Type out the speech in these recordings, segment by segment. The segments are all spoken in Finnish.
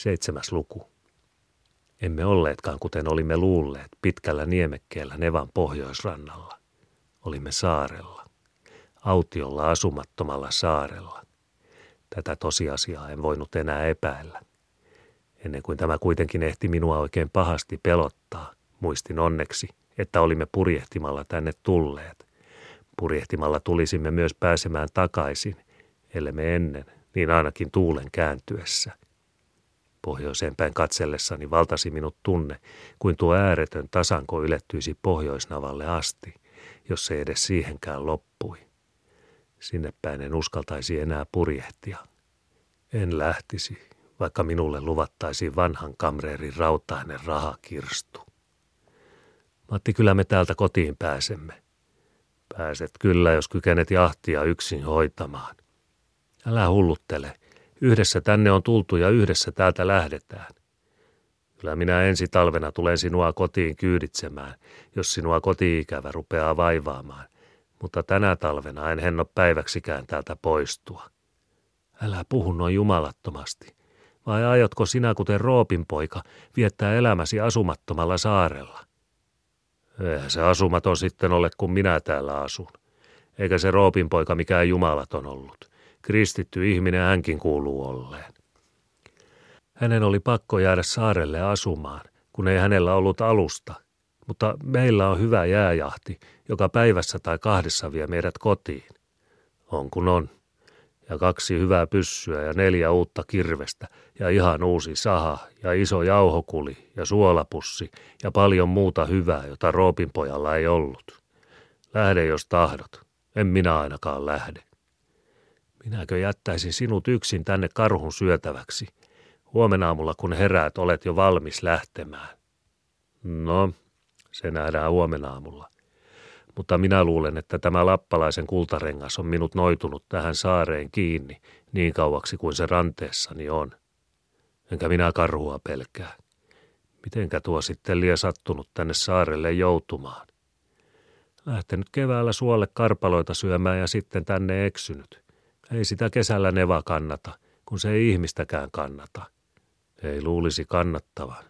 Seitsemäs luku. Emme olleetkaan kuten olimme luulleet pitkällä niemekkeellä Nevan pohjoisrannalla. Olimme saarella. Autiolla asumattomalla saarella. Tätä tosiasiaa en voinut enää epäillä. Ennen kuin tämä kuitenkin ehti minua oikein pahasti pelottaa, muistin onneksi, että olimme purjehtimalla tänne tulleet. Purjehtimalla tulisimme myös pääsemään takaisin, ellei me ennen, niin ainakin tuulen kääntyessä. Pohjoiseen päin katsellessani valtasi minut tunne, kuin tuo ääretön tasanko ylettyisi pohjoisnavalle asti, jos se edes siihenkään loppui. Sinne päin en uskaltaisi enää purjehtia. En lähtisi, vaikka minulle luvattaisiin vanhan kamreerin rautainen rahakirstu. Matti, kyllä me täältä kotiin pääsemme. Pääset kyllä, jos kykenet jahtia yksin hoitamaan. Älä hulluttele. Yhdessä tänne on tultu ja yhdessä täältä lähdetään. Kyllä minä ensi talvena tulen sinua kotiin kyyditsemään, jos sinua kotiikävä rupeaa vaivaamaan. Mutta tänä talvena en henno päiväksikään täältä poistua. Älä puhu noin jumalattomasti. Vai aiotko sinä, kuten Roopin poika, viettää elämäsi asumattomalla saarella? Eihän se asumaton sitten ole, kun minä täällä asun. Eikä se Roopin poika mikään jumalaton ollut. Kristitty ihminen hänkin kuuluu olleen. Hänen oli pakko jäädä saarelle asumaan, kun ei hänellä ollut alusta. Mutta meillä on hyvä jääjahti, joka päivässä tai kahdessa vie meidät kotiin. On kun on ja kaksi hyvää pyssyä ja neljä uutta kirvestä ja ihan uusi saha ja iso jauhokuli ja suolapussi ja paljon muuta hyvää, jota Roopin pojalla ei ollut. Lähde jos tahdot. En minä ainakaan lähde. Minäkö jättäisin sinut yksin tänne karhun syötäväksi? Huomenna aamulla kun heräät, olet jo valmis lähtemään. No, se nähdään huomenna aamulla mutta minä luulen, että tämä lappalaisen kultarengas on minut noitunut tähän saareen kiinni niin kauaksi kuin se ranteessani on. Enkä minä karhua pelkää. Mitenkä tuo sitten lie sattunut tänne saarelle joutumaan? Lähtenyt keväällä suolle karpaloita syömään ja sitten tänne eksynyt. Ei sitä kesällä neva kannata, kun se ei ihmistäkään kannata. Ei luulisi kannattavan.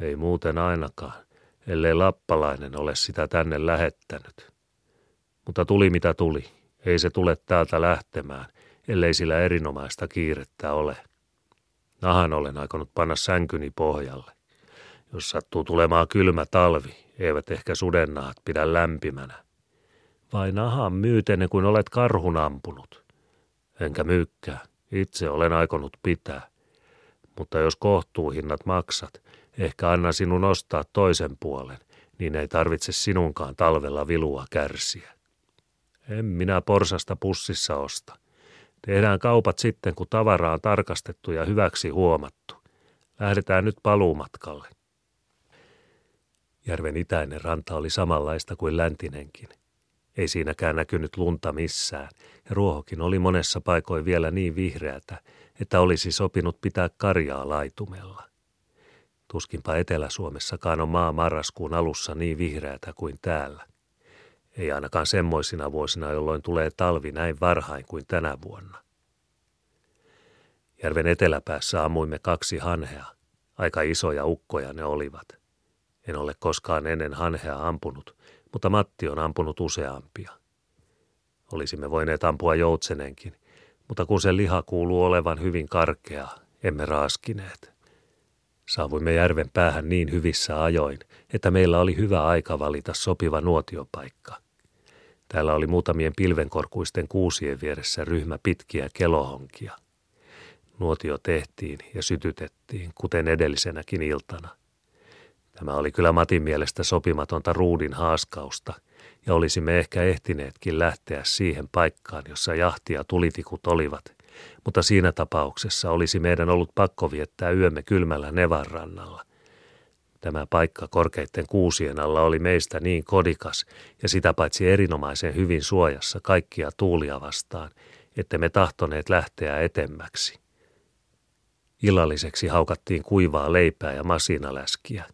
Ei muuten ainakaan ellei lappalainen ole sitä tänne lähettänyt. Mutta tuli mitä tuli, ei se tule täältä lähtemään, ellei sillä erinomaista kiirettä ole. Nahan olen aikonut panna sänkyni pohjalle. Jos sattuu tulemaan kylmä talvi, eivät ehkä sudennahat pidä lämpimänä. Vai nahan myytenne kuin olet karhun ampunut? Enkä myykkää, itse olen aikonut pitää. Mutta jos kohtuuhinnat maksat, Ehkä anna sinun ostaa toisen puolen, niin ei tarvitse sinunkaan talvella vilua kärsiä. En minä porsasta pussissa osta. Tehdään kaupat sitten, kun tavara on tarkastettu ja hyväksi huomattu. Lähdetään nyt paluumatkalle. Järven itäinen ranta oli samanlaista kuin läntinenkin. Ei siinäkään näkynyt lunta missään, ja ruohokin oli monessa paikoin vielä niin vihreätä, että olisi sopinut pitää karjaa laitumella. Tuskinpa Etelä-Suomessakaan on maa marraskuun alussa niin vihreätä kuin täällä. Ei ainakaan semmoisina vuosina, jolloin tulee talvi näin varhain kuin tänä vuonna. Järven eteläpäässä ammuimme kaksi hanhea. Aika isoja ukkoja ne olivat. En ole koskaan ennen hanhea ampunut, mutta Matti on ampunut useampia. Olisimme voineet ampua joutsenenkin, mutta kun se liha kuuluu olevan hyvin karkea, emme raaskineet. Saavuimme järven päähän niin hyvissä ajoin, että meillä oli hyvä aika valita sopiva nuotiopaikka. Täällä oli muutamien pilvenkorkuisten kuusien vieressä ryhmä pitkiä kelohonkia. Nuotio tehtiin ja sytytettiin, kuten edellisenäkin iltana. Tämä oli kyllä Matin mielestä sopimatonta ruudin haaskausta, ja olisimme ehkä ehtineetkin lähteä siihen paikkaan, jossa jahtia tulitikut olivat, mutta siinä tapauksessa olisi meidän ollut pakko viettää yömme kylmällä Nevarrannalla. Tämä paikka korkeitten kuusien alla oli meistä niin kodikas ja sitä paitsi erinomaisen hyvin suojassa kaikkia tuulia vastaan, että me tahtoneet lähteä etemmäksi. Illalliseksi haukattiin kuivaa leipää ja masinaläskiä,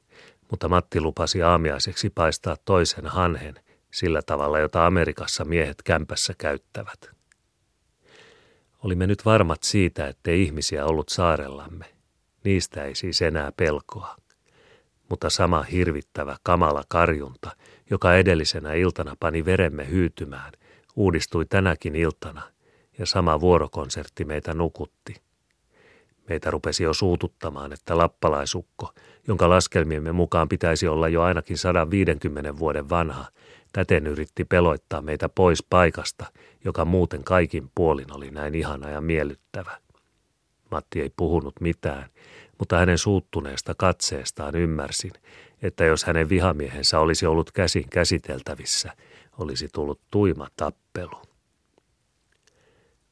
mutta Matti lupasi aamiaiseksi paistaa toisen hanhen sillä tavalla, jota Amerikassa miehet kämpässä käyttävät. Olimme nyt varmat siitä, ettei ihmisiä ollut saarellamme. Niistä ei siis enää pelkoa. Mutta sama hirvittävä, kamala karjunta, joka edellisenä iltana pani veremme hyytymään, uudistui tänäkin iltana, ja sama vuorokonsertti meitä nukutti. Meitä rupesi jo suututtamaan, että lappalaisukko, jonka laskelmiemme mukaan pitäisi olla jo ainakin 150 vuoden vanha, täten yritti peloittaa meitä pois paikasta, joka muuten kaikin puolin oli näin ihana ja miellyttävä. Matti ei puhunut mitään, mutta hänen suuttuneesta katseestaan ymmärsin, että jos hänen vihamiehensä olisi ollut käsin käsiteltävissä, olisi tullut tuima tappelu.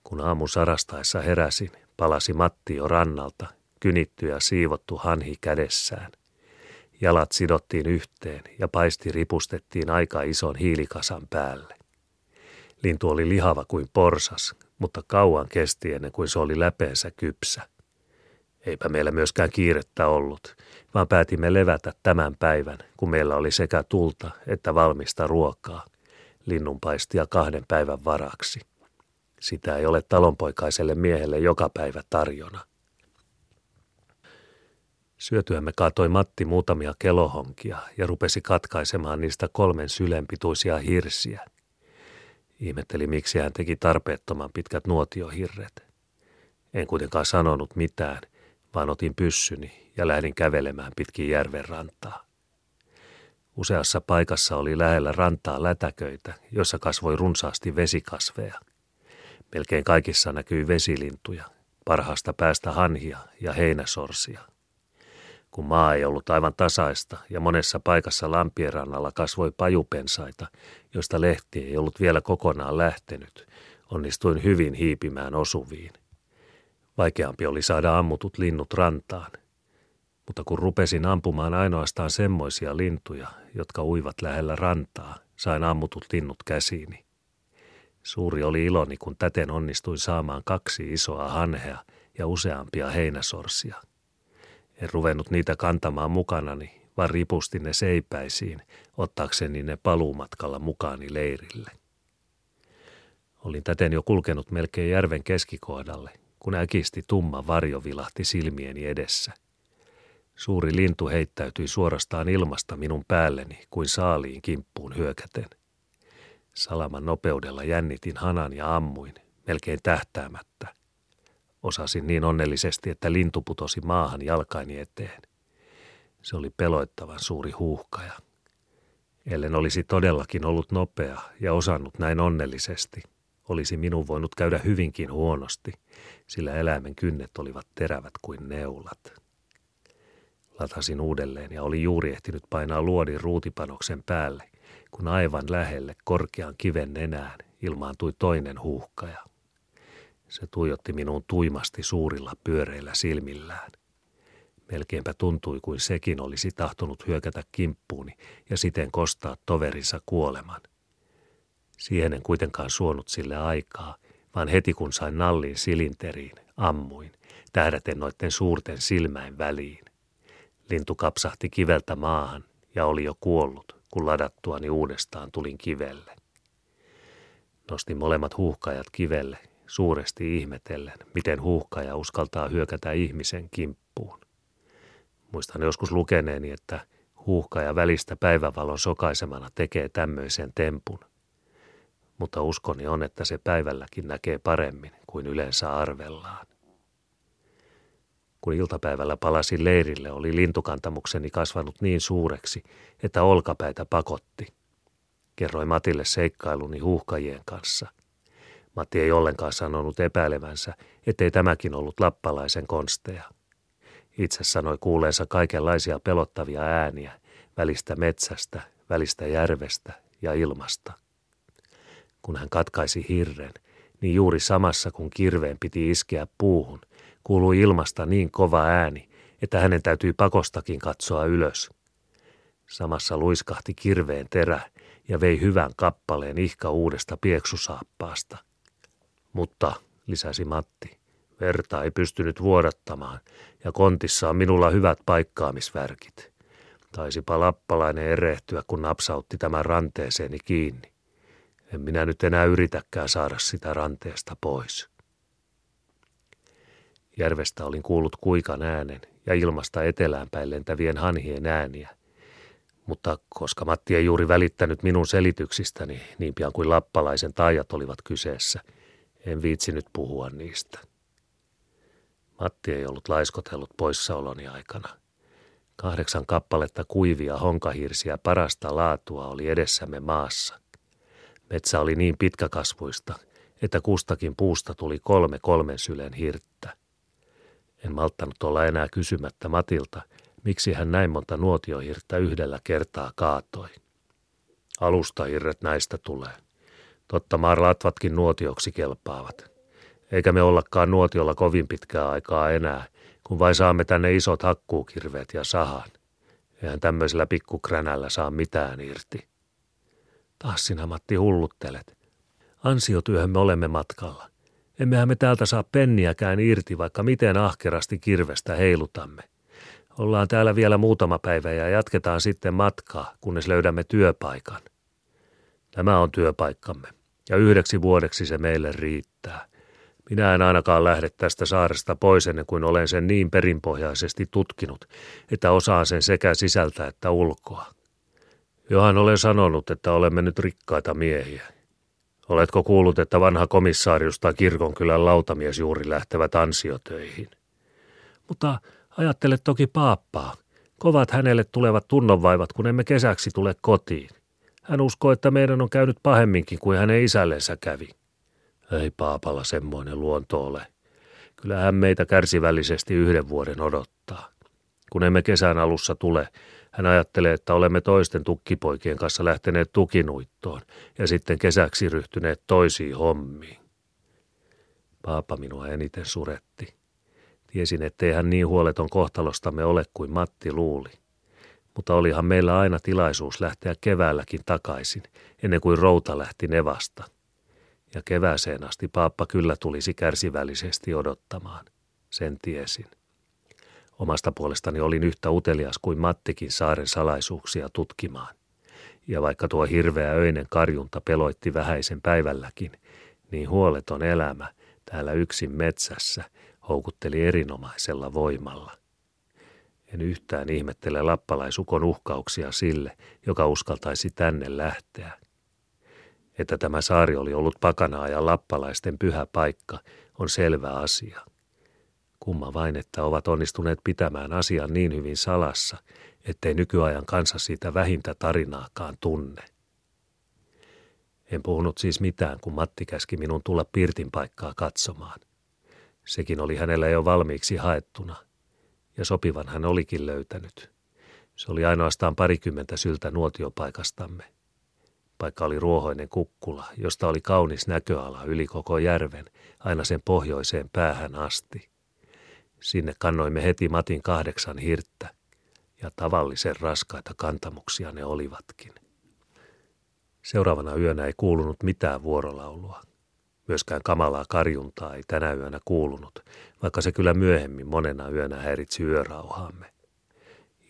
Kun aamu sarastaessa heräsin, palasi Matti jo rannalta, kynitty ja siivottu hanhi kädessään. Jalat sidottiin yhteen ja paisti ripustettiin aika ison hiilikasan päälle. Lintu oli lihava kuin porsas, mutta kauan kesti ennen kuin se oli läpeensä kypsä. Eipä meillä myöskään kiirettä ollut, vaan päätimme levätä tämän päivän, kun meillä oli sekä tulta että valmista ruokaa, linnunpaistia kahden päivän varaksi. Sitä ei ole talonpoikaiselle miehelle joka päivä tarjona. Syötyämme kaatoi Matti muutamia kelohonkia ja rupesi katkaisemaan niistä kolmen sylenpituisia hirsiä. Ihmetteli, miksi hän teki tarpeettoman pitkät nuotiohirret. En kuitenkaan sanonut mitään, vaan otin pyssyni ja lähdin kävelemään pitkin järven rantaa. Useassa paikassa oli lähellä rantaa lätäköitä, jossa kasvoi runsaasti vesikasveja. Melkein kaikissa näkyi vesilintuja, parhaasta päästä hanhia ja heinäsorsia. Kun maa ei ollut aivan tasaista ja monessa paikassa lampien rannalla kasvoi pajupensaita, joista lehti ei ollut vielä kokonaan lähtenyt, onnistuin hyvin hiipimään osuviin. Vaikeampi oli saada ammutut linnut rantaan. Mutta kun rupesin ampumaan ainoastaan semmoisia lintuja, jotka uivat lähellä rantaa, sain ammutut linnut käsiini. Suuri oli iloni, kun täten onnistuin saamaan kaksi isoa hanhea ja useampia heinäsorsia. En ruvennut niitä kantamaan mukanani, vaan ripustin ne seipäisiin, ottaakseni ne paluumatkalla mukaani leirille. Olin täten jo kulkenut melkein järven keskikohdalle, kun äkisti tumma varjo vilahti silmieni edessä. Suuri lintu heittäytyi suorastaan ilmasta minun päälleni kuin saaliin kimppuun hyökäten. Salaman nopeudella jännitin hanan ja ammuin, melkein tähtäämättä. Osasin niin onnellisesti, että lintu putosi maahan jalkaini eteen. Se oli peloittavan suuri huuhkaja. Ellen olisi todellakin ollut nopea ja osannut näin onnellisesti, olisi minun voinut käydä hyvinkin huonosti, sillä eläimen kynnet olivat terävät kuin neulat. Latasin uudelleen ja oli juuri ehtinyt painaa luodin ruutipanoksen päälle, kun aivan lähelle korkean kiven nenään ilmaantui toinen huuhkaja. Se tuijotti minuun tuimasti suurilla pyöreillä silmillään. Melkeinpä tuntui kuin sekin olisi tahtonut hyökätä kimppuuni ja siten kostaa toverinsa kuoleman. Siihen en kuitenkaan suonut sille aikaa, vaan heti kun sain nallin silinteriin, ammuin, tähdäten noitten suurten silmäin väliin. Lintu kapsahti kiveltä maahan ja oli jo kuollut, kun ladattuani uudestaan tulin kivelle. Nostin molemmat huuhkajat kivelle, suuresti ihmetellen, miten huuhkaja uskaltaa hyökätä ihmisen kimppuun. Muistan joskus lukeneeni, että huuhkaja välistä päivävalon sokaisemana tekee tämmöisen tempun. Mutta uskoni on, että se päivälläkin näkee paremmin kuin yleensä arvellaan. Kun iltapäivällä palasin leirille, oli lintukantamukseni kasvanut niin suureksi, että olkapäitä pakotti. Kerroin Matille seikkailuni huuhkajien kanssa. Matti ei ollenkaan sanonut epäilevänsä, ettei tämäkin ollut lappalaisen konsteja. Itse sanoi kuuleensa kaikenlaisia pelottavia ääniä, välistä metsästä, välistä järvestä ja ilmasta. Kun hän katkaisi hirren, niin juuri samassa kun kirveen piti iskeä puuhun, kuului ilmasta niin kova ääni, että hänen täytyi pakostakin katsoa ylös. Samassa luiskahti kirveen terä ja vei hyvän kappaleen ihka uudesta pieksusaappaasta. Mutta, lisäsi Matti, verta ei pystynyt vuodattamaan ja kontissa on minulla hyvät paikkaamisvärkit. Taisipa lappalainen erehtyä, kun napsautti tämän ranteeseeni kiinni. En minä nyt enää yritäkään saada sitä ranteesta pois. Järvestä olin kuullut kuikan äänen ja ilmasta etelään päin lentävien hanhien ääniä. Mutta koska Matti ei juuri välittänyt minun selityksistäni niin pian kuin lappalaisen taijat olivat kyseessä, en viitsinyt puhua niistä. Matti ei ollut laiskotellut poissaoloni aikana. Kahdeksan kappaletta kuivia honkahirsiä parasta laatua oli edessämme maassa. Metsä oli niin pitkäkasvuista, että kustakin puusta tuli kolme kolmen sylen hirttä. En malttanut olla enää kysymättä Matilta, miksi hän näin monta nuotiohirttä yhdellä kertaa kaatoi. Alustahirret näistä tulee. Totta maar latvatkin nuotioksi kelpaavat. Eikä me ollakaan nuotiolla kovin pitkää aikaa enää, kun vain saamme tänne isot hakkuukirveet ja sahan. Eihän tämmöisellä pikkukränällä saa mitään irti. Taas sinä Matti hulluttelet. Ansiotyöhön me olemme matkalla. Emmehän me täältä saa penniäkään irti, vaikka miten ahkerasti kirvestä heilutamme. Ollaan täällä vielä muutama päivä ja jatketaan sitten matkaa, kunnes löydämme työpaikan. Tämä on työpaikkamme, ja yhdeksi vuodeksi se meille riittää. Minä en ainakaan lähde tästä saaresta pois ennen kuin olen sen niin perinpohjaisesti tutkinut, että osaan sen sekä sisältä että ulkoa. Johan olen sanonut, että olemme nyt rikkaita miehiä. Oletko kuullut, että vanha komissaarius tai kirkonkylän lautamies juuri lähtevät ansiotöihin? Mutta ajattele toki paappaa. Kovat hänelle tulevat tunnonvaivat, kun emme kesäksi tule kotiin. Hän uskoo, että meidän on käynyt pahemminkin kuin hänen isällensä kävi. Ei paapalla semmoinen luonto ole. Kyllä hän meitä kärsivällisesti yhden vuoden odottaa. Kun emme kesän alussa tule, hän ajattelee, että olemme toisten tukkipoikien kanssa lähteneet tukinuittoon ja sitten kesäksi ryhtyneet toisiin hommiin. Paapa minua eniten suretti. Tiesin, ettei hän niin huoleton kohtalostamme ole kuin Matti luuli. Mutta olihan meillä aina tilaisuus lähteä keväälläkin takaisin, ennen kuin routa lähti nevasta. Ja kevääseen asti paappa kyllä tulisi kärsivällisesti odottamaan. Sen tiesin. Omasta puolestani olin yhtä utelias kuin Mattikin saaren salaisuuksia tutkimaan. Ja vaikka tuo hirveä öinen karjunta peloitti vähäisen päivälläkin, niin huoleton elämä täällä yksin metsässä houkutteli erinomaisella voimalla. En yhtään ihmettele lappalaisukon uhkauksia sille, joka uskaltaisi tänne lähteä. Että tämä saari oli ollut pakanaa ja lappalaisten pyhä paikka, on selvä asia. Kumma vain, että ovat onnistuneet pitämään asian niin hyvin salassa, ettei nykyajan kansa siitä vähintä tarinaakaan tunne. En puhunut siis mitään, kun Matti käski minun tulla Pirtin paikkaa katsomaan. Sekin oli hänellä jo valmiiksi haettuna, ja sopivan hän olikin löytänyt. Se oli ainoastaan parikymmentä syltä nuotiopaikastamme. Paikka oli ruohoinen kukkula, josta oli kaunis näköala yli koko järven, aina sen pohjoiseen päähän asti. Sinne kannoimme heti Matin kahdeksan hirttä, ja tavallisen raskaita kantamuksia ne olivatkin. Seuraavana yönä ei kuulunut mitään vuorolaulua. Myöskään kamalaa karjuntaa ei tänä yönä kuulunut, vaikka se kyllä myöhemmin monena yönä häiritsi yörauhaamme.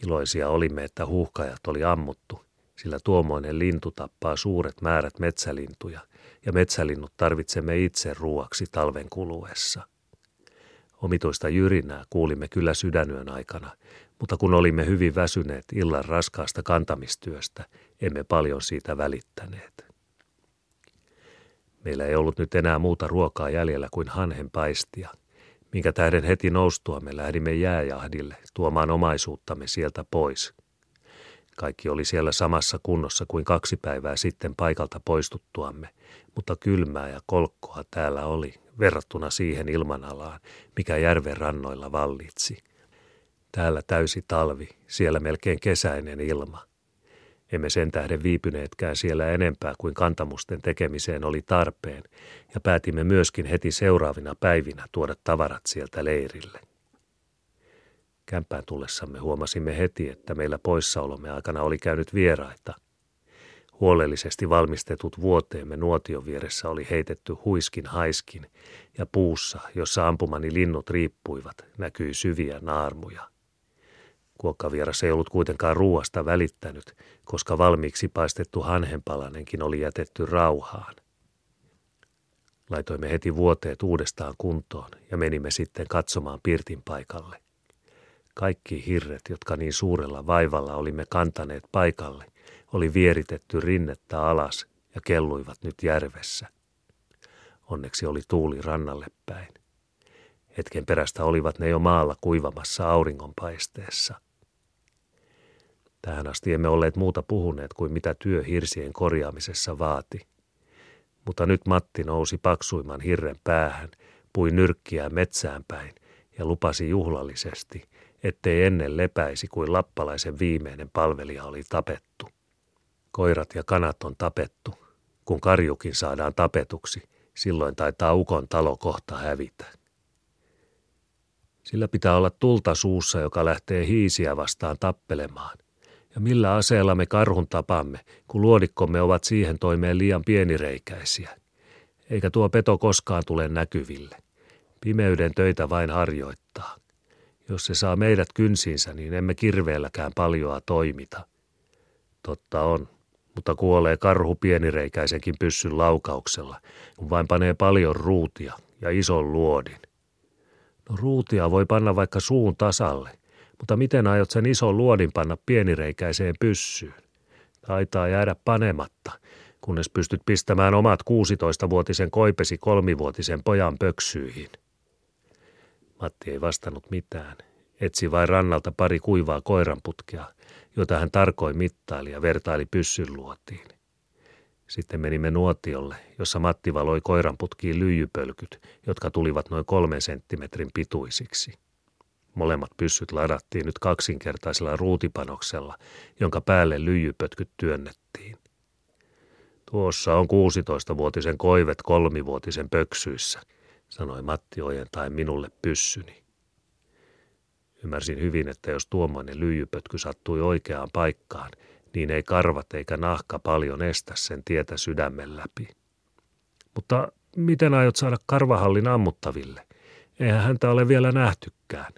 Iloisia olimme, että huuhkajat oli ammuttu, sillä tuomoinen lintu tappaa suuret määrät metsälintuja, ja metsälinnut tarvitsemme itse ruuaksi talven kuluessa – Omituista jyrinää kuulimme kyllä sydänyön aikana, mutta kun olimme hyvin väsyneet illan raskaasta kantamistyöstä, emme paljon siitä välittäneet. Meillä ei ollut nyt enää muuta ruokaa jäljellä kuin hanhenpaistia, minkä tähden heti noustuamme lähdimme jääjahdille tuomaan omaisuuttamme sieltä pois. Kaikki oli siellä samassa kunnossa kuin kaksi päivää sitten paikalta poistuttuamme, mutta kylmää ja kolkkoa täällä oli verrattuna siihen ilmanalaan, mikä järven rannoilla vallitsi. Täällä täysi talvi, siellä melkein kesäinen ilma. Emme sen tähden viipyneetkään siellä enempää kuin kantamusten tekemiseen oli tarpeen, ja päätimme myöskin heti seuraavina päivinä tuoda tavarat sieltä leirille. Kämpään tullessamme huomasimme heti, että meillä poissaolomme aikana oli käynyt vieraita – Huolellisesti valmistetut vuoteemme nuotion vieressä oli heitetty huiskin haiskin, ja puussa, jossa ampumani linnut riippuivat, näkyi syviä naarmuja. Kuokkavieras ei ollut kuitenkaan ruuasta välittänyt, koska valmiiksi paistettu hanhenpalanenkin oli jätetty rauhaan. Laitoimme heti vuoteet uudestaan kuntoon ja menimme sitten katsomaan pirtin paikalle. Kaikki hirret, jotka niin suurella vaivalla olimme kantaneet paikalle, oli vieritetty rinnettä alas ja kelluivat nyt järvessä. Onneksi oli tuuli rannalle päin. Hetken perästä olivat ne jo maalla kuivamassa auringonpaisteessa. Tähän asti emme olleet muuta puhuneet kuin mitä työ hirsien korjaamisessa vaati. Mutta nyt Matti nousi paksuimman hirren päähän, pui nyrkkiä metsään päin ja lupasi juhlallisesti, ettei ennen lepäisi kuin lappalaisen viimeinen palvelija oli tapettu. Koirat ja kanat on tapettu. Kun karjukin saadaan tapetuksi, silloin taitaa ukon talo kohta hävitä. Sillä pitää olla tulta suussa, joka lähtee hiisiä vastaan tappelemaan. Ja millä aseella me karhun tapamme, kun luodikkomme ovat siihen toimeen liian pienireikäisiä. Eikä tuo peto koskaan tule näkyville. Pimeyden töitä vain harjoittaa. Jos se saa meidät kynsiinsä, niin emme kirveelläkään paljoa toimita. Totta on, mutta kuolee karhu pienireikäisenkin pyssyn laukauksella, kun vain panee paljon ruutia ja ison luodin. No ruutia voi panna vaikka suun tasalle, mutta miten aiot sen ison luodin panna pienireikäiseen pyssyyn? Taitaa jäädä panematta, kunnes pystyt pistämään omat 16-vuotisen koipesi kolmivuotisen pojan pöksyihin. Matti ei vastannut mitään. Etsi vain rannalta pari kuivaa koiranputkea, jota hän tarkoin mittaili ja vertaili pyssyn luotiin. Sitten menimme nuotiolle, jossa Matti valoi koiranputkiin lyijypölkyt, jotka tulivat noin kolmen senttimetrin pituisiksi. Molemmat pyssyt ladattiin nyt kaksinkertaisella ruutipanoksella, jonka päälle lyijypötkyt työnnettiin. Tuossa on 16-vuotisen koivet kolmivuotisen pöksyissä, sanoi Matti ojentaen minulle pyssyni. Ymmärsin hyvin, että jos tuommoinen lyijypötky sattui oikeaan paikkaan, niin ei karvat eikä nahka paljon estä sen tietä sydämen läpi. Mutta miten aiot saada karvahallin ammuttaville? Eihän häntä ole vielä nähtykään.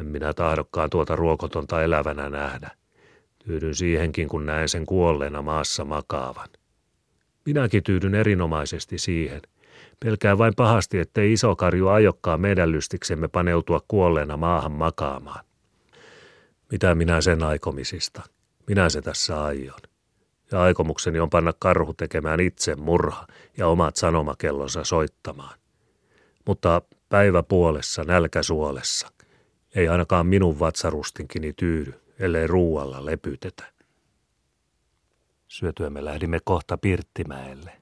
En minä tahdokkaan tuota ruokotonta elävänä nähdä. Tyydyn siihenkin, kun näen sen kuolleena maassa makaavan. Minäkin tyydyn erinomaisesti siihen. Pelkää vain pahasti, ettei iso karju ajokkaan meidän lystiksemme paneutua kuolleena maahan makaamaan. Mitä minä sen aikomisista? Minä se tässä aion. Ja aikomukseni on panna karhu tekemään itse murha ja omat sanomakellonsa soittamaan. Mutta päivä puolessa, nälkä suolessa. Ei ainakaan minun vatsarustinkini tyydy, ellei ruualla lepytetä. Syötyämme lähdimme kohta Pirttimäelle.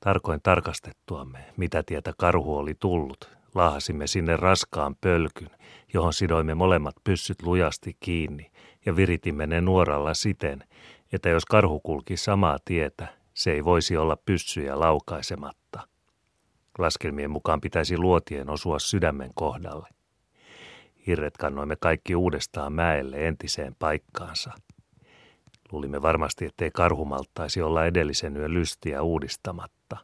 Tarkoin tarkastettuamme, mitä tietä karhu oli tullut, laahasimme sinne raskaan pölkyn, johon sidoimme molemmat pyssyt lujasti kiinni ja viritimme ne nuoralla siten, että jos karhu kulki samaa tietä, se ei voisi olla pyssyjä laukaisematta. Laskelmien mukaan pitäisi luotien osua sydämen kohdalle. Hirret kannoimme kaikki uudestaan mäelle entiseen paikkaansa. Luulimme varmasti, ettei karhu malttaisi olla edellisen yön lystiä uudistamatta.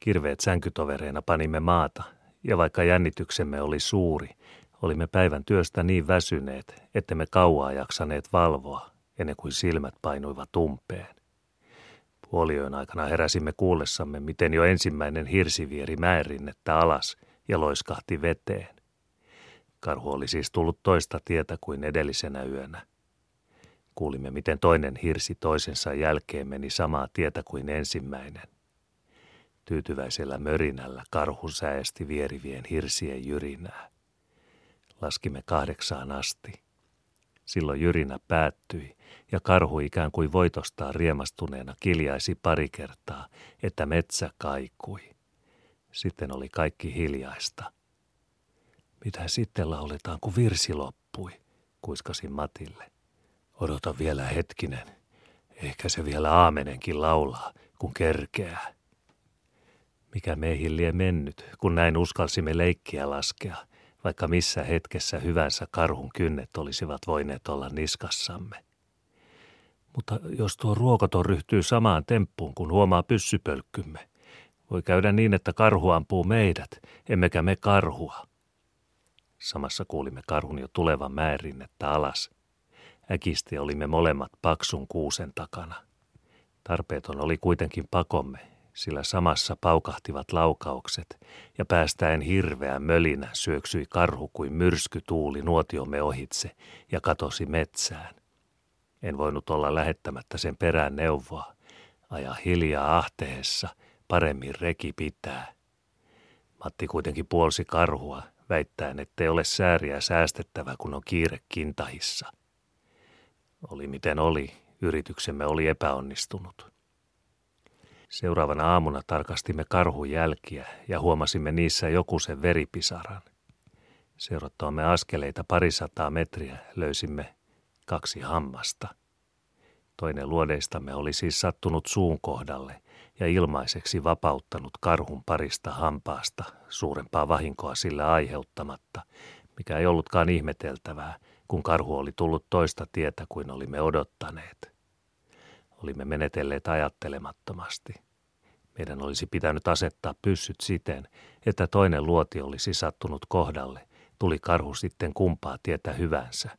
Kirveet sänkytovereina panimme maata, ja vaikka jännityksemme oli suuri, olimme päivän työstä niin väsyneet, että me kauaa jaksaneet valvoa, ennen kuin silmät painuivat umpeen. Puolioin aikana heräsimme kuullessamme, miten jo ensimmäinen hirsi vieri mäenrinnettä alas ja loiskahti veteen. Karhu oli siis tullut toista tietä kuin edellisenä yönä. Kuulimme, miten toinen hirsi toisensa jälkeen meni samaa tietä kuin ensimmäinen. Tyytyväisellä mörinällä karhu säästi vierivien hirsien jyrinää. Laskimme kahdeksaan asti. Silloin jyrinä päättyi ja karhu ikään kuin voitostaan riemastuneena kiljaisi pari kertaa, että metsä kaikui. Sitten oli kaikki hiljaista. Mitä sitten lauletaan, kun virsi loppui, kuiskasin Matille. Odota vielä hetkinen. Ehkä se vielä aamenenkin laulaa, kun kerkeää. Mikä meihin lie mennyt, kun näin uskalsimme leikkiä laskea, vaikka missä hetkessä hyvänsä karhun kynnet olisivat voineet olla niskassamme. Mutta jos tuo ruokoton ryhtyy samaan temppuun, kun huomaa pyssypölkkymme, voi käydä niin, että karhu ampuu meidät, emmekä me karhua. Samassa kuulimme karhun jo tulevan määrinnettä alas. Äkisti olimme molemmat paksun kuusen takana. Tarpeeton oli kuitenkin pakomme, sillä samassa paukahtivat laukaukset ja päästäen hirveä mölinä syöksyi karhu kuin myrskytuuli nuotiomme ohitse ja katosi metsään. En voinut olla lähettämättä sen perään neuvoa. Aja hiljaa ahteessa, paremmin reki pitää. Matti kuitenkin puolsi karhua, väittäen, ettei ole sääriä säästettävä, kun on kiire kintahissa. Oli miten oli, yrityksemme oli epäonnistunut. Seuraavana aamuna tarkastimme karhun jälkiä ja huomasimme niissä joku sen veripisaran. Seurattamme askeleita parisataa metriä löysimme kaksi hammasta. Toinen luodeistamme oli siis sattunut suun kohdalle ja ilmaiseksi vapauttanut karhun parista hampaasta suurempaa vahinkoa sillä aiheuttamatta, mikä ei ollutkaan ihmeteltävää, kun karhu oli tullut toista tietä kuin olimme odottaneet. Olimme menetelleet ajattelemattomasti. Meidän olisi pitänyt asettaa pyssyt siten, että toinen luoti olisi sattunut kohdalle, tuli karhu sitten kumpaa tietä hyvänsä.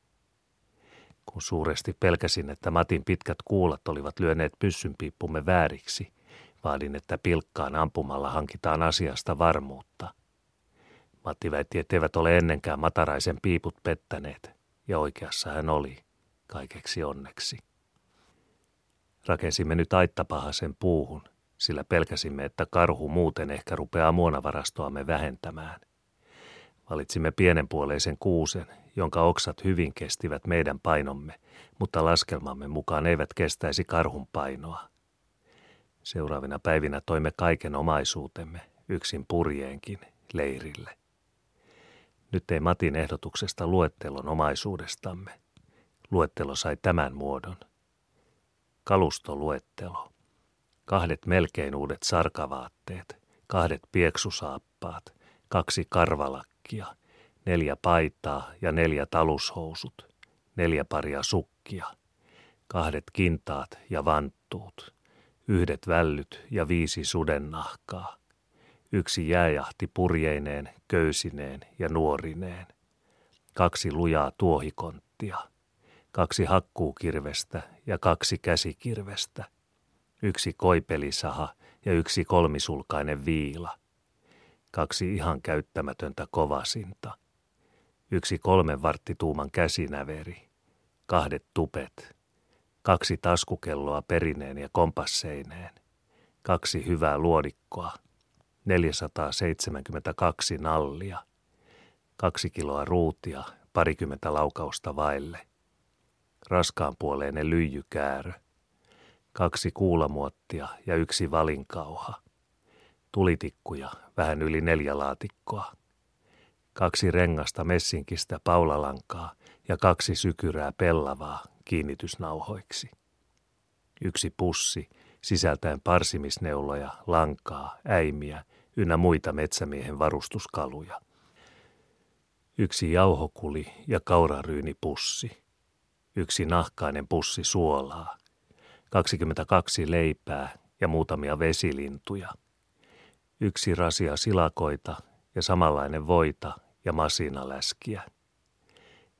Kun suuresti pelkäsin, että Matin pitkät kuulat olivat lyöneet pyssynpiippumme vääriksi, vaadin, että pilkkaan ampumalla hankitaan asiasta varmuutta. Matti väitti, etteivät ole ennenkään mataraisen piiput pettäneet, ja oikeassa hän oli, kaikeksi onneksi. Rakensimme nyt aittapahasen puuhun, sillä pelkäsimme, että karhu muuten ehkä rupeaa muonavarastoamme vähentämään. Valitsimme pienenpuoleisen kuusen, jonka oksat hyvin kestivät meidän painomme, mutta laskelmamme mukaan eivät kestäisi karhun painoa. Seuraavina päivinä toimme kaiken omaisuutemme, yksin purjeenkin, leirille. Nyt ei Matin ehdotuksesta luettelon omaisuudestamme. Luettelo sai tämän muodon. Kalustoluettelo kahdet melkein uudet sarkavaatteet, kahdet pieksusaappaat, kaksi karvalakkia, neljä paitaa ja neljä talushousut, neljä paria sukkia, kahdet kintaat ja vanttuut, yhdet vällyt ja viisi sudennahkaa, yksi jääjahti purjeineen, köysineen ja nuorineen, kaksi lujaa tuohikonttia, kaksi hakkuukirvestä ja kaksi käsikirvestä – yksi koipelisaha ja yksi kolmisulkainen viila, kaksi ihan käyttämätöntä kovasinta, yksi kolmen varttituuman käsinäveri, kahdet tupet, kaksi taskukelloa perineen ja kompasseineen, kaksi hyvää luodikkoa, 472 nallia, kaksi kiloa ruutia, parikymmentä laukausta vaille, raskaanpuoleinen lyijykäärö, kaksi kuulamuottia ja yksi valinkauha. Tulitikkuja, vähän yli neljä laatikkoa. Kaksi rengasta messinkistä paulalankaa ja kaksi sykyrää pellavaa kiinnitysnauhoiksi. Yksi pussi, sisältäen parsimisneuloja, lankaa, äimiä ynnä muita metsämiehen varustuskaluja. Yksi jauhokuli ja kauraryynipussi. Yksi nahkainen pussi suolaa – 22 leipää ja muutamia vesilintuja. Yksi rasia silakoita ja samanlainen voita ja masinaläskiä.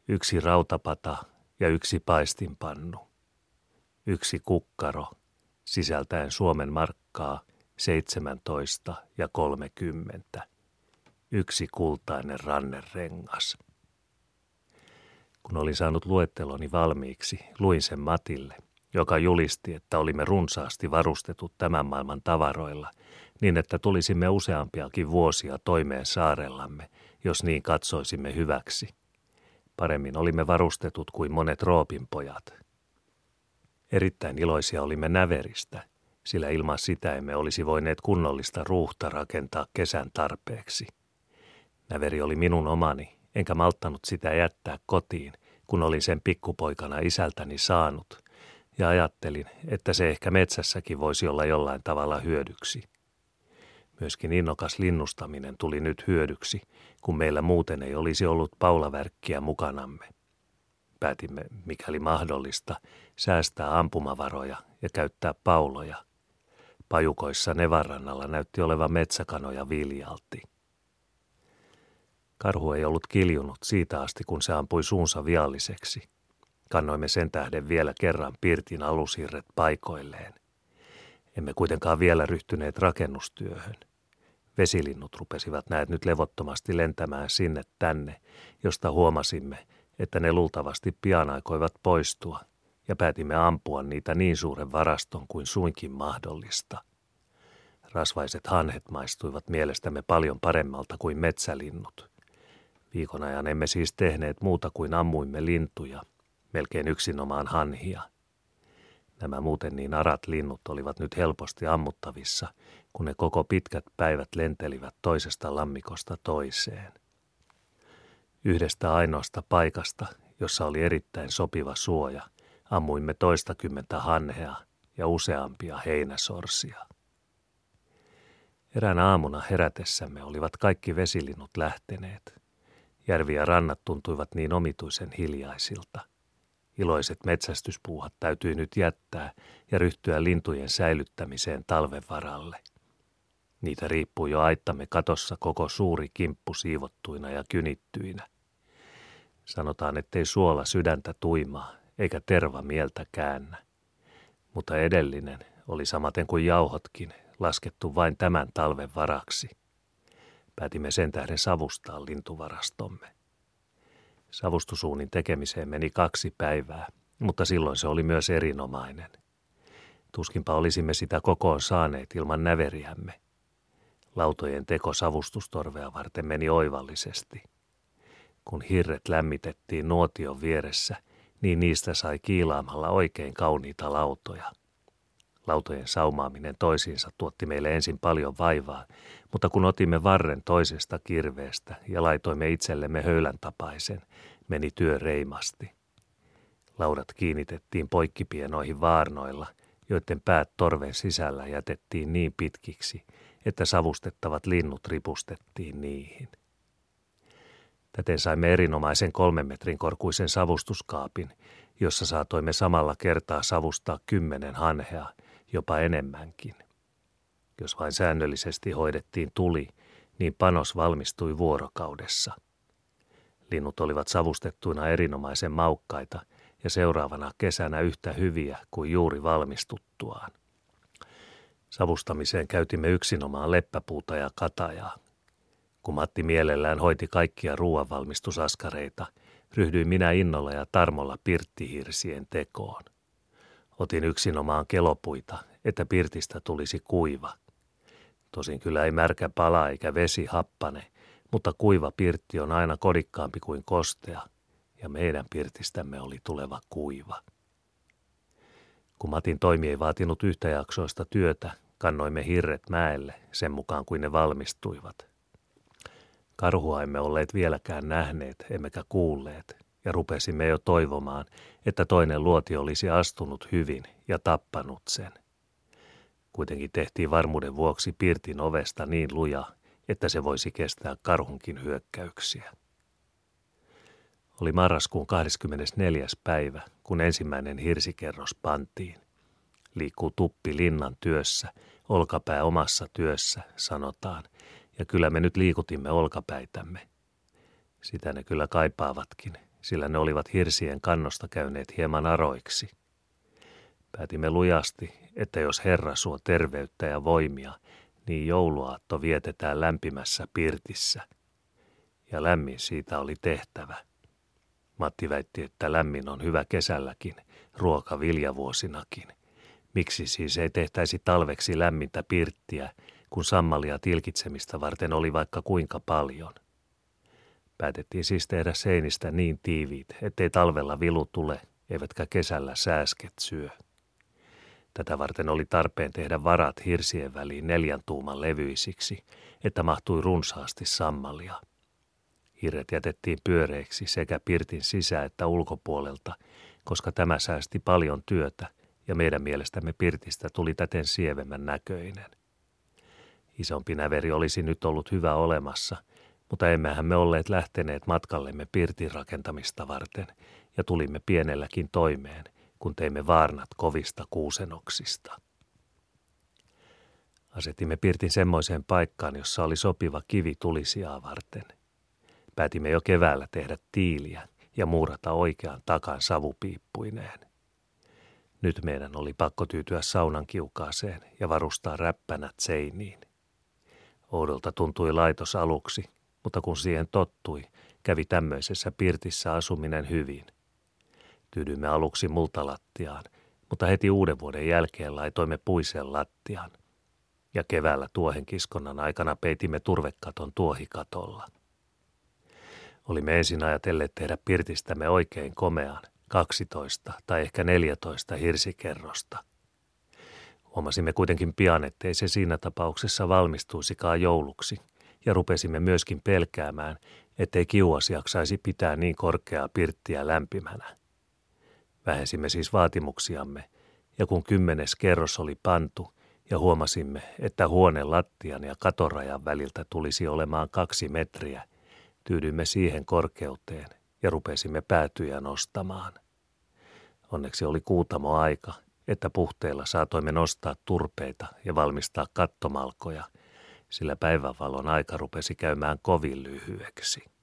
Yksi rautapata ja yksi paistinpannu. Yksi kukkaro sisältäen Suomen markkaa 17 ja 30. Yksi kultainen rannerengas. Kun olin saanut luetteloni valmiiksi, luin sen Matille joka julisti, että olimme runsaasti varustetut tämän maailman tavaroilla, niin että tulisimme useampiakin vuosia toimeen saarellamme, jos niin katsoisimme hyväksi. Paremmin olimme varustetut kuin monet Roopin pojat. Erittäin iloisia olimme näveristä, sillä ilman sitä emme olisi voineet kunnollista ruuhta rakentaa kesän tarpeeksi. Näveri oli minun omani, enkä malttanut sitä jättää kotiin, kun olin sen pikkupoikana isältäni saanut – ja ajattelin, että se ehkä metsässäkin voisi olla jollain tavalla hyödyksi. Myöskin innokas linnustaminen tuli nyt hyödyksi, kun meillä muuten ei olisi ollut paulavärkkiä mukanamme. Päätimme, mikäli mahdollista, säästää ampumavaroja ja käyttää pauloja. Pajukoissa Nevarannalla näytti olevan metsäkanoja viljalti. Karhu ei ollut kiljunut siitä asti, kun se ampui suunsa vialliseksi – Kannoimme sen tähden vielä kerran pirtin alusirret paikoilleen. Emme kuitenkaan vielä ryhtyneet rakennustyöhön. Vesilinnut rupesivat näet nyt levottomasti lentämään sinne tänne, josta huomasimme, että ne luultavasti pian aikoivat poistua, ja päätimme ampua niitä niin suuren varaston kuin suinkin mahdollista. Rasvaiset hanhet maistuivat mielestämme paljon paremmalta kuin metsälinnut. Viikon ajan emme siis tehneet muuta kuin ammuimme lintuja, melkein yksinomaan hanhia – Nämä muuten niin arat linnut olivat nyt helposti ammuttavissa, kun ne koko pitkät päivät lentelivät toisesta lammikosta toiseen. Yhdestä ainoasta paikasta, jossa oli erittäin sopiva suoja, ammuimme toistakymmentä hanhea ja useampia heinäsorsia. Erään aamuna herätessämme olivat kaikki vesilinnut lähteneet. Järvi ja rannat tuntuivat niin omituisen hiljaisilta – Iloiset metsästyspuuhat täytyi nyt jättää ja ryhtyä lintujen säilyttämiseen talven varalle. Niitä riippuu jo aittamme katossa koko suuri kimppu siivottuina ja kynittyinä. Sanotaan, ettei suola sydäntä tuimaa, eikä terva mieltä käännä. Mutta edellinen oli samaten kuin jauhotkin, laskettu vain tämän talven varaksi. Päätimme sen tähden savustaa lintuvarastomme. Savustusuunin tekemiseen meni kaksi päivää, mutta silloin se oli myös erinomainen. Tuskinpa olisimme sitä kokoon saaneet ilman näveriämme. Lautojen teko savustustorvea varten meni oivallisesti. Kun hirret lämmitettiin nuotion vieressä, niin niistä sai kiilaamalla oikein kauniita lautoja – Lautojen saumaaminen toisiinsa tuotti meille ensin paljon vaivaa, mutta kun otimme varren toisesta kirveestä ja laitoimme itsellemme höylän tapaisen, meni työ reimasti. Laudat kiinnitettiin poikkipienoihin vaarnoilla, joiden päät torven sisällä jätettiin niin pitkiksi, että savustettavat linnut ripustettiin niihin. Täten saimme erinomaisen kolmen metrin korkuisen savustuskaapin, jossa saatoimme samalla kertaa savustaa kymmenen hanhea – jopa enemmänkin. Jos vain säännöllisesti hoidettiin tuli, niin panos valmistui vuorokaudessa. Linnut olivat savustettuina erinomaisen maukkaita ja seuraavana kesänä yhtä hyviä kuin juuri valmistuttuaan. Savustamiseen käytimme yksinomaan leppäpuuta ja katajaa. Kun Matti mielellään hoiti kaikkia ruoanvalmistusaskareita, ryhdyin minä innolla ja tarmolla pirttihirsien tekoon. Otin yksinomaan kelopuita, että pirtistä tulisi kuiva. Tosin kyllä ei märkä pala eikä vesi happane, mutta kuiva pirtti on aina kodikkaampi kuin kostea, ja meidän pirtistämme oli tuleva kuiva. Kun Matin toimi ei vaatinut yhtäjaksoista työtä, kannoimme hirret mäelle sen mukaan kuin ne valmistuivat. Karhua emme olleet vieläkään nähneet, emmekä kuulleet, ja rupesimme jo toivomaan, että toinen luoti olisi astunut hyvin ja tappanut sen. Kuitenkin tehtiin varmuuden vuoksi pirtin ovesta niin luja, että se voisi kestää karhunkin hyökkäyksiä. Oli marraskuun 24. päivä, kun ensimmäinen hirsikerros pantiin. Liikkuu tuppi linnan työssä, olkapää omassa työssä, sanotaan, ja kyllä me nyt liikutimme olkapäitämme. Sitä ne kyllä kaipaavatkin, sillä ne olivat hirsien kannosta käyneet hieman aroiksi. Päätimme lujasti, että jos Herra suo terveyttä ja voimia, niin jouluaatto vietetään lämpimässä pirtissä. Ja lämmin siitä oli tehtävä. Matti väitti, että lämmin on hyvä kesälläkin, ruoka viljavuosinakin. Miksi siis ei tehtäisi talveksi lämmintä pirttiä, kun sammalia tilkitsemistä varten oli vaikka kuinka paljon? Päätettiin siis tehdä seinistä niin tiiviit, ettei talvella vilu tule, eivätkä kesällä sääsket syö. Tätä varten oli tarpeen tehdä varat hirsien väliin neljän tuuman levyisiksi, että mahtui runsaasti sammalia. Hirret jätettiin pyöreiksi sekä pirtin sisä- että ulkopuolelta, koska tämä säästi paljon työtä ja meidän mielestämme pirtistä tuli täten sievemmän näköinen. Isompi näveri olisi nyt ollut hyvä olemassa – mutta emmehän me olleet lähteneet matkallemme pirtin rakentamista varten ja tulimme pienelläkin toimeen, kun teimme vaarnat kovista kuusenoksista. Asetimme pirtin semmoiseen paikkaan, jossa oli sopiva kivi tulisiaa varten. Päätimme jo keväällä tehdä tiiliä ja muurata oikean takan savupiippuineen. Nyt meidän oli pakko tyytyä saunan kiukaaseen ja varustaa räppänät seiniin. Oudolta tuntui laitos aluksi, mutta kun siihen tottui, kävi tämmöisessä pirtissä asuminen hyvin. Tyydymme aluksi multalattiaan, mutta heti uuden vuoden jälkeen laitoimme puiseen lattiaan. Ja keväällä tuohen kiskonnan aikana peitimme turvekaton tuohikatolla. Olimme ensin ajatelleet tehdä pirtistämme oikein komean, 12 tai ehkä 14 hirsikerrosta. Huomasimme kuitenkin pian, ettei se siinä tapauksessa valmistuisikaan jouluksi, ja rupesimme myöskin pelkäämään, ettei kiuas jaksaisi pitää niin korkeaa pirttiä lämpimänä. Vähensimme siis vaatimuksiamme, ja kun kymmenes kerros oli pantu, ja huomasimme, että huoneen lattian ja katorajan väliltä tulisi olemaan kaksi metriä, tyydymme siihen korkeuteen ja rupesimme päätyjä nostamaan. Onneksi oli kuutamo aika, että puhteella saatoimme nostaa turpeita ja valmistaa kattomalkoja, sillä päivänvalon aika rupesi käymään kovin lyhyeksi.